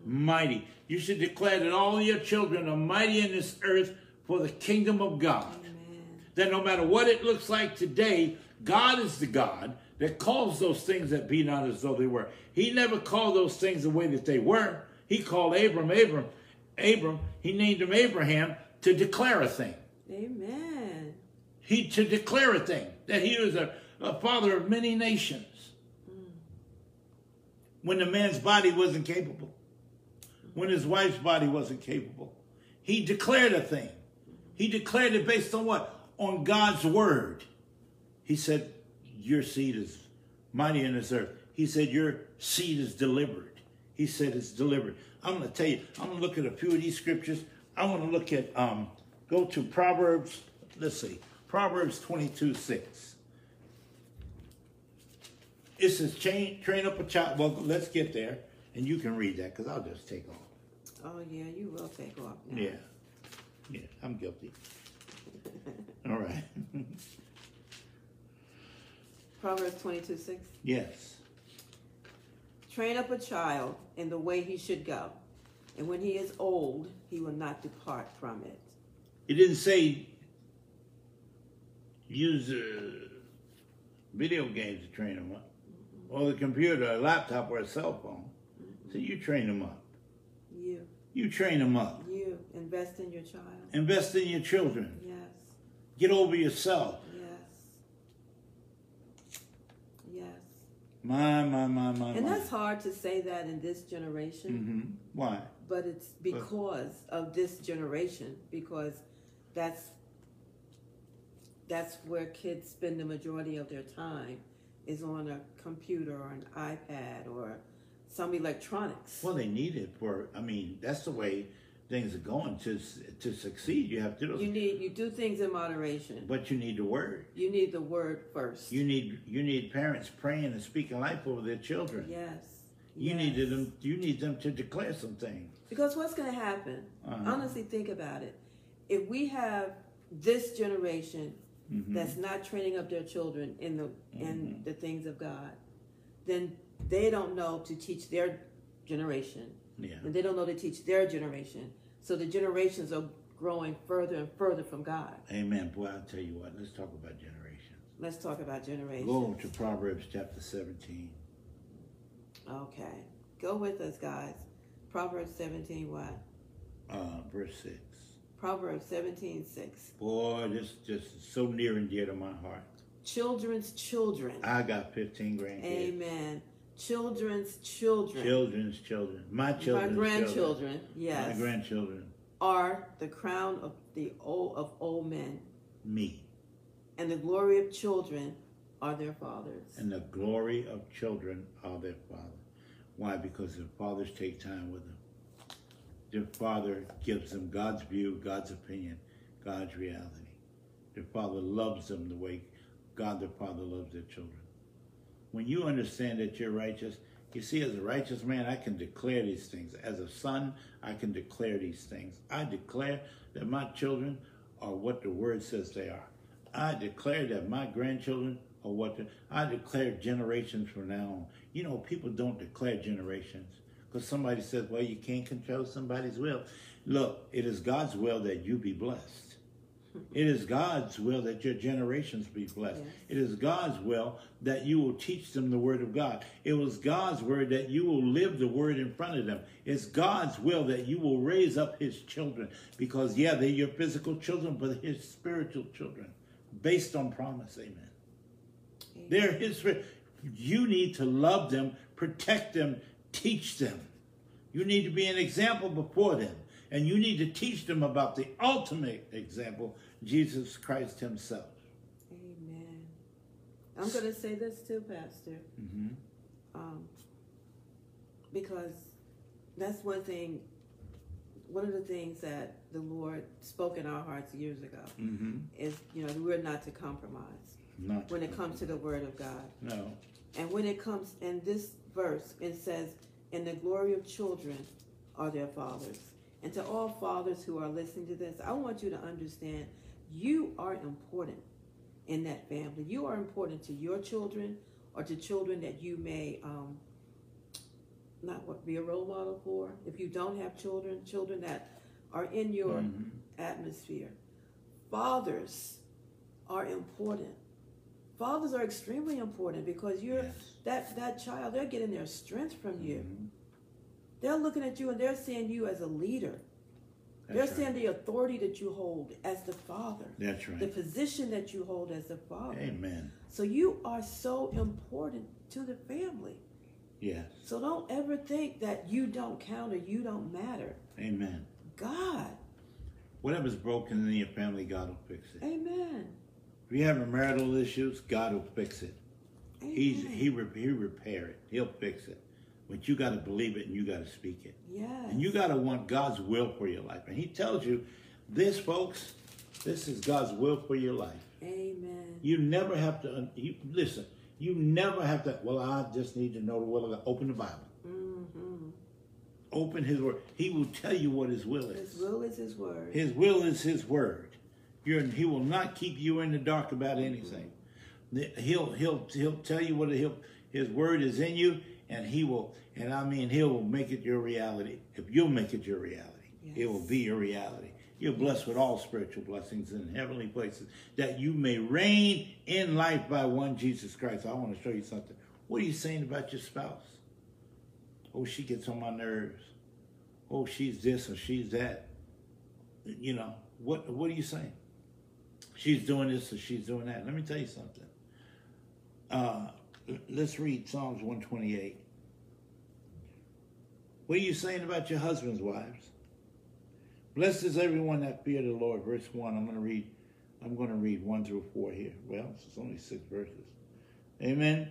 Mighty. You should declare that all your children are mighty in this earth for the kingdom of God. That no matter what it looks like today, God is the God that calls those things that be not as though they were. He never called those things the way that they were. He called Abram, Abram, Abram. He named him Abraham to declare a thing. Amen. He to declare a thing that he was a, a father of many nations. Hmm. When the man's body wasn't capable, when his wife's body wasn't capable, he declared a thing. He declared it based on what? On God's word. He said, Your seed is mighty in this earth. He said, Your seed is delivered. He said, It's delivered. I'm going to tell you, I'm going to look at a few of these scriptures. I want to look at, um, go to Proverbs, let's see, Proverbs 22 6. It says, train, train up a child. Well, let's get there, and you can read that because I'll just take off. Oh yeah, you will take off now. Yeah. Yeah, I'm guilty. All right. Proverbs twenty-two six. yes. Train up a child in the way he should go, and when he is old, he will not depart from it. It didn't say use uh, video games to train them up, or the computer, a laptop, or a cell phone. So you train them up. You, You train them up. you invest in your child. Invest in your children. Get over yourself. yes, yes. My, my, my, my, And my. that's hard to say that in this generation, hmm Why? but it's because of this generation. Because that's that's where kids spend the majority of their time is on a computer or an iPad or some electronics. Well, they need it for. I mean, that's the way things are going. To to succeed, you have to do. You need you do things in moderation. but you need the word. You need the word first. You need you need parents praying and speaking life over their children. yes. You yes. needed them. You need them to declare some things. Because what's going to happen? Uh-huh. Honestly, think about it. If we have this generation Mhm. that's not training up their children in the Mm-hmm. in the things of God, then they don't know to teach their generation, Yeah. and they don't know to teach their generation. So the generations are growing further and further from God. Amen. Boy, I'll tell you what. Let's talk about generations. Let's talk about generations. Go to Proverbs chapter seventeen. Okay, go with us, guys. Proverbs seventeen, what? Uh, verse six. Proverbs seventeen six. Boy, this just so near and dear to my heart. Children's children. I got fifteen grandkids. Amen. Children's children. Children's children. My children. My grandchildren, Children. yes, My grandchildren. are the crown of the old of old men, Me. and the glory of children are their fathers. And the glory of children are their father. Why? Because their fathers take time with them. Their father gives them God's view, God's opinion, God's reality. Their father loves them the way God the Father loves their children. When you understand that you're righteous, you see, as a righteous man, I can declare these things. As a son, I can declare these things. I declare that my children are what the word says they are. I declare that my grandchildren are what the, I declare generations from now on. You know, people don't declare generations because somebody says, well, you can't control somebody's will. Look, it is God's will that you be blessed. It is God's will that your generations be blessed. Yes. It is God's will that you will teach them the word of God. It was God's word that you will live the word in front of them. It's God's will that you will raise up his children because, yeah, they're your physical children, but his spiritual children based on promise. Amen. They're his. You need to love them, protect them, teach them. You need to be an example before them. And you need to teach them about the ultimate example, Jesus Christ himself. Amen. I'm going to say this too, Pastor, hmm um, because that's one thing. One of the things that the Lord spoke in our hearts years ago Mm-hmm. is, you know, we're not to compromise Not when it comes to the Word of God. no. And when it comes in this verse, it says, "In the glory of children are their fathers." And to all fathers who are listening to this, I want you to understand you are important in that family. You are important to your children or to children that you may um, not what be a role model for. If you don't have children, children that are in your Mhm. atmosphere. Fathers are important. Fathers are extremely important because you're Yes. that that child. They're getting their strength from you. Mhm. They're looking at you and they're seeing you as a leader. They're That's right. the authority that you hold as the father, That's right. the position that you hold as the father. Amen. So you are so important to the family. Yes. So don't ever think that you don't count or you don't matter. Amen. God, Whatever's broken in your family, God will fix it. Amen. If you have marital issues, God will fix it. Amen. He's he re, he repair it. He'll fix it. But you got to believe it and you got to speak it. yes. And you got to want God's will for your life. And He tells you, this, folks, this is God's will for your life. Amen. You never have to. You listen. You never have to. Well, I just need to know the will of God. Open the Bible. hmm Open His Word. He will tell you what His will is. His will is His word. His will is His word. You're, he will not keep you in the dark about anything. He'll he'll he'll tell you what he'll His word is in you, and He will. And I mean, He will make it your reality. If you'll make it your reality, it will be your reality. You're blessed with all spiritual blessings in heavenly places, that you may reign in life by one Jesus Christ. I want to show you something. What are you saying about your spouse? Oh, she gets on my nerves. Oh, she's this or she's that. You know, what what are you saying? She's doing this or she's doing that. Let me tell you something. Uh, let's read Psalms 128. What are you saying about your husbands, wives? Blessed is everyone that fear the Lord. Verse 1. I'm going to read I'm going to read 1 through 4 here. Well, it's only six verses. Amen.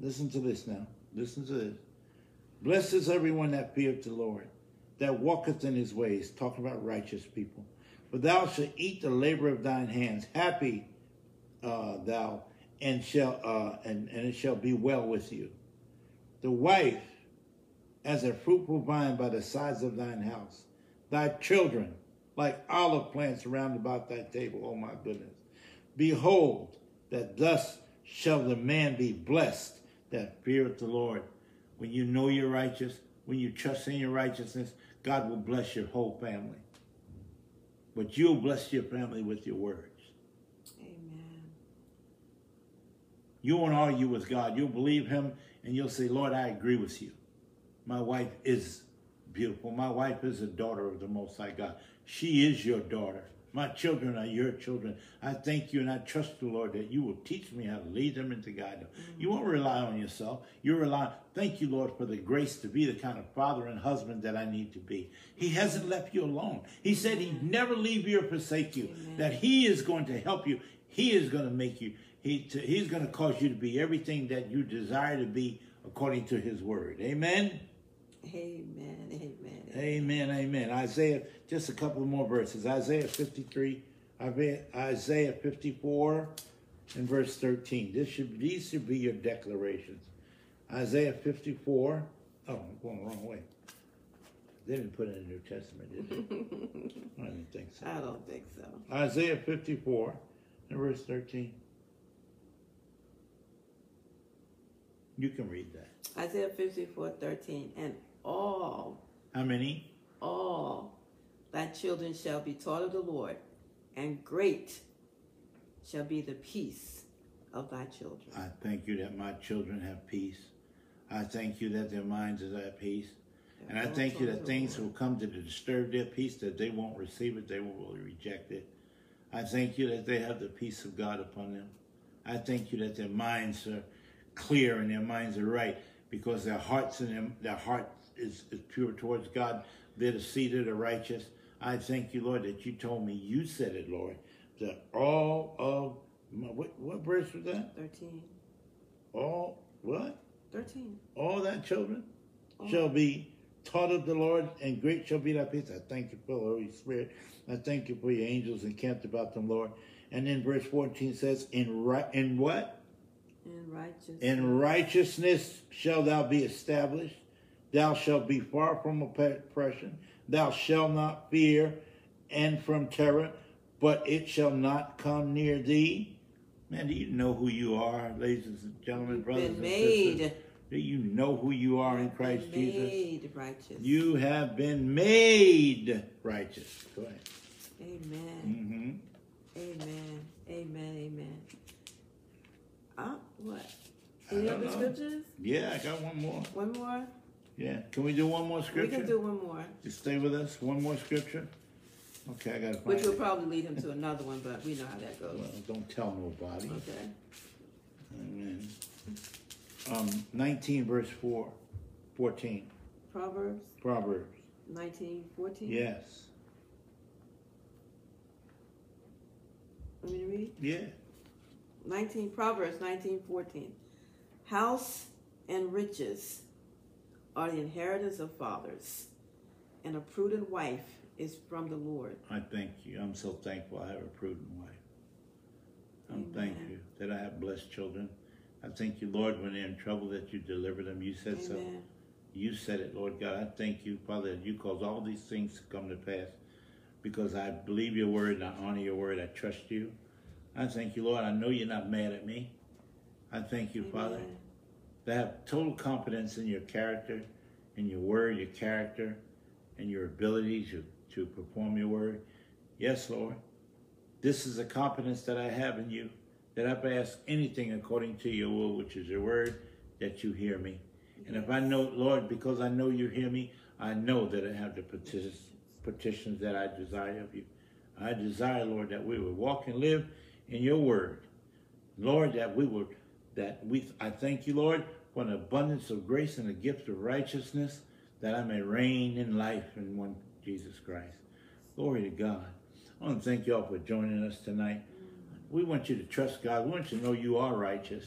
Listen to this now. Listen to this. Blessed is everyone that feareth the Lord, that walketh in his ways, talking about righteous people. For thou shalt eat the labor of thine hands. Happy uh, thou, and shall uh, and, and it shall be well with you. The wife as a fruitful vine by the sides of thine house. Thy children like olive plants round about thy table. Oh my goodness. Behold, that thus shall the man be blessed that feareth the Lord. When you know you're righteous, when you trust in your righteousness, God will bless your whole family. But you'll bless your family with your words. Amen. You won't argue with God. You'll believe Him and you'll say, Lord, I agree with you. My wife is beautiful. My wife is a daughter of the Most High God. She is your daughter. My children are your children. I thank you and I trust the Lord that you will teach me how to lead them and to guide them. You won't rely on yourself. You rely. Thank you, Lord, for the grace to be the kind of father and husband that I need to be. He hasn't left you alone. He said He'd never leave you or forsake you. Amen. That He is going to help you. He is going to make you. He to, He's going to cause you to be everything that you desire to be according to His word. Amen. Amen. Amen. Amen, amen. Isaiah, just a couple more verses. Isaiah 53, Isaiah- Isaiah 54, and verse 13. This should these should be your declarations. Isaiah 54. Oh, I'm going the wrong way. They didn't put it in the New Testament, did they? <laughs> I didn't think so. I don't think so. Isaiah 54 and verse 13. You can read that. Isaiah 54 13. And all, How many? all thy children shall be taught of the Lord, and great shall be the peace of thy children. I thank you that my children have peace. I thank you that their minds are at peace. And I thank you that things will come to disturb their peace, that they won't receive it, they will reject it. I thank you that they have the peace of God upon them. I thank you that their minds are clear and their minds are right because their hearts and them, their heart is, is pure towards God. They're the seed of the righteous. I thank you, Lord, that you told me, you said it, Lord, that all of my, what, what verse was that? 13. All what? 13. All that children All. shall be taught of the Lord, and great shall be thy peace. I thank you for the Holy Spirit. I thank you for your angels encamped about them, Lord. And then verse 14 says, In right in what? In righteousness. In righteousness shall thou be established. Thou shalt be far from oppression. Thou shalt not fear and from terror, but it shall not come near thee. Man, do you know who you are, ladies and gentlemen, brothers been and made. sisters? Do you know who you are in Christ Been Jesus? Made righteous. You have been made righteous. Go ahead. Amen. hmm Amen. Amen. Amen. What? Any other know. scriptures? Yeah, I got one more. One more? Yeah. Can we do one more scripture? We can do one more. Just stay with us. One more scripture. Okay, I gotta find Which will it. probably lead him to another one, but we know how that goes. Well, don't tell nobody. Okay. Amen. Um, 19 verse 4, 14. Proverbs Proverbs. nineteen fourteen. Yes. Want me to read? Yeah. 19 Proverbs 19:14 House and riches are the inheritance of fathers and a prudent wife is from the Lord. I thank you. I'm so thankful I have a prudent wife. I'm Amen. thankful that I have blessed children. I thank you, Lord, when they're in trouble that you deliver them. You said so. You said it, Lord God. I thank you, Father, that you cause all these things to come to pass because I believe your word and I honor your word. I trust you. I thank you, Lord. I know you're not mad at me. I thank you, Father, Amen. to have total confidence in your character, in your word, your character, and your ability to, to perform your word. Yes, Lord. This is a confidence that I have in you, that if I ask anything according to your will, which is your word, that you hear me. And if I know, Lord, because I know you hear me, I know that I have the petitions, petitions that I desire of you. I desire, Lord, that we would walk and live in your word. Lord, that we would, that we, I thank you, Lord, for an abundance of grace and a gift of righteousness, that I may reign in life in one Jesus Christ. Glory to God. I want to thank you all for joining us tonight. We want you to trust God. We want you to know you are righteous.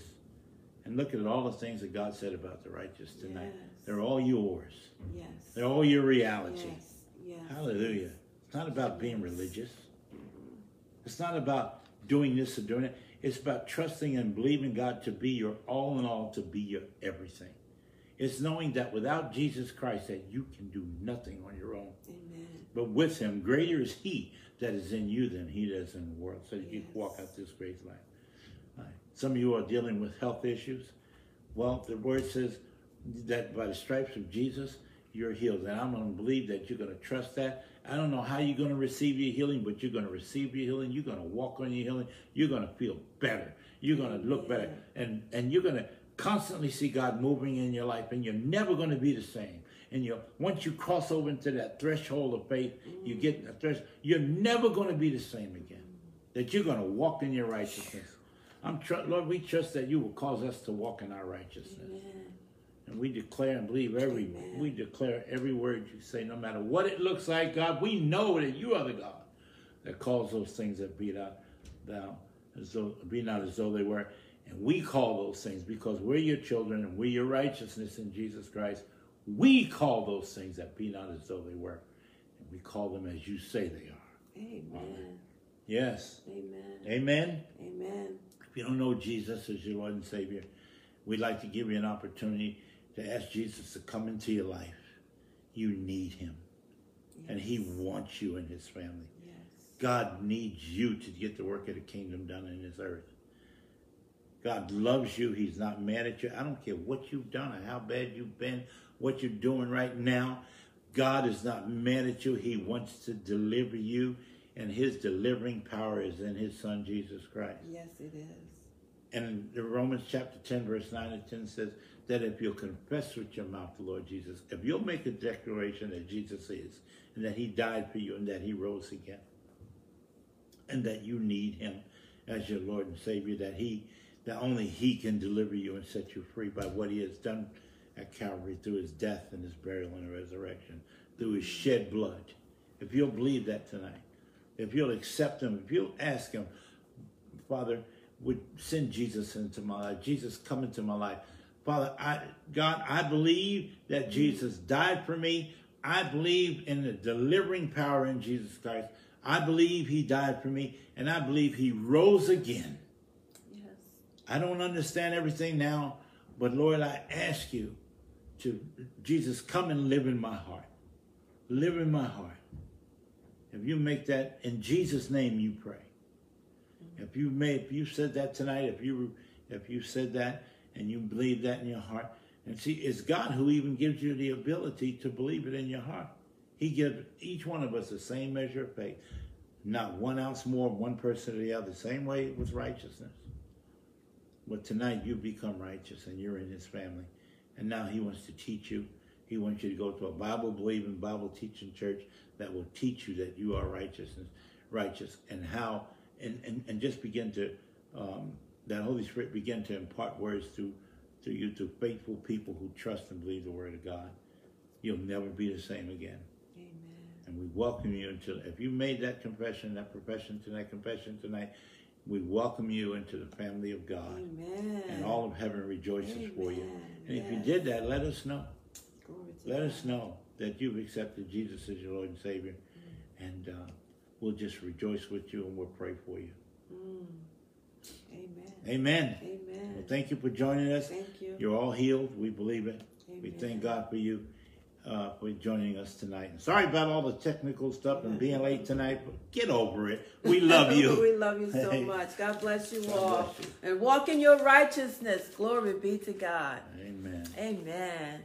And look at all the things that God said about the righteous tonight. Yes. They're all yours. Yes. They're all your reality. Yes. Hallelujah. It's not about being religious. It's not about doing this and doing it. It's about trusting and believing God to be your all in all, to be your everything. It's knowing that without Jesus Christ that you can do nothing on your own. Amen. But with him, greater is he that is in you than he that is in the world. So that you can walk out this great life. Right. Some of you are dealing with health issues. Well, the word says that by the stripes of Jesus, you're healed. And I'm going to believe that you're going to trust that. I don't know how you're going to receive your healing, but you're going to receive your healing. You're going to walk on your healing. You're going to feel better. You're going to look better. And, and you're going to constantly see God moving in your life, and you're never going to be the same. And you once you cross over into that threshold of faith, you mm. get the thresh, you're never going to be the same again. That you're going to walk in your righteousness. I'm tr- Lord, we trust that you will cause us to walk in our righteousness. Amen. And we declare and believe every Amen. we declare every word you say, no matter what it looks like, God, we know that you are the God that calls those things that be not thou as though be not as though they were. And we call those things because we're your children and we're your righteousness in Jesus Christ. We call those things that be not as though they were. And we call them as you say they are. Amen. Yes. Amen. Amen. Amen. If you don't know Jesus as your Lord and Savior, we'd like to give you an opportunity to ask Jesus to come into your life. You need him, and he wants you in his family. Yes. God needs you to get the work of the kingdom done in this earth. God loves you. He's not mad at you. I don't care what you've done or how bad you've been, what you're doing right now. God is not mad at you. He wants to deliver you, and his delivering power is in his son, Jesus Christ. Yes, it is. And in Romans chapter 10, verse 9 and 10 says that if you'll confess with your mouth the Lord Jesus, if you'll make a declaration that Jesus is, and that he died for you, and that he rose again, and that you need him as your Lord and Savior, that he, that only he can deliver you and set you free by what he has done at Calvary through his death and his burial and resurrection, through his shed blood. If you'll believe that tonight, if you'll accept him, if you'll ask him, Father, would send Jesus into my life. Jesus, come into my life. Father, I, God, I believe that Jesus died for me. I believe in the delivering power in Jesus Christ. I believe he died for me, and I believe he rose again. Yes. I don't understand everything now, but Lord, I ask you to, Jesus, come and live in my heart. Live in my heart. If you make that in Jesus' name, you pray. Mm-hmm. If you made, if you said that tonight, if you if you said that and you believe that in your heart, and see, it's God who even gives you the ability to believe it in your heart. He gives each one of us the same measure of faith, not one ounce more one person or the other. Same way with righteousness. But tonight you become righteous and you're in His family, and now He wants to teach you. He wants you to go to a Bible believing, Bible teaching church that will teach you that you are righteousness, righteous, and how, and and, and just begin to um, that Holy Spirit begin to impart words to to you to faithful people who trust and believe the Word of God. You'll never be the same again. Amen. And we welcome you into, if you made that confession, that profession tonight, confession tonight, we welcome you into the family of God. Amen. And all of heaven rejoices for you. Amen. And if you did that, let us know. Let God. us know that you've accepted Jesus as your Lord and Savior. And uh, we'll just rejoice with you and we'll pray for you. Mm. Amen. Amen. Amen. Well, thank you for joining us. Thank you. You're all healed. We believe it. We thank God for you uh, for joining us tonight. And sorry about all the technical stuff and being late tonight, but get over it. We love <laughs> you. we love you so much. God bless you God all. bless you. And walk in your righteousness. Glory be to God. Amen. Amen.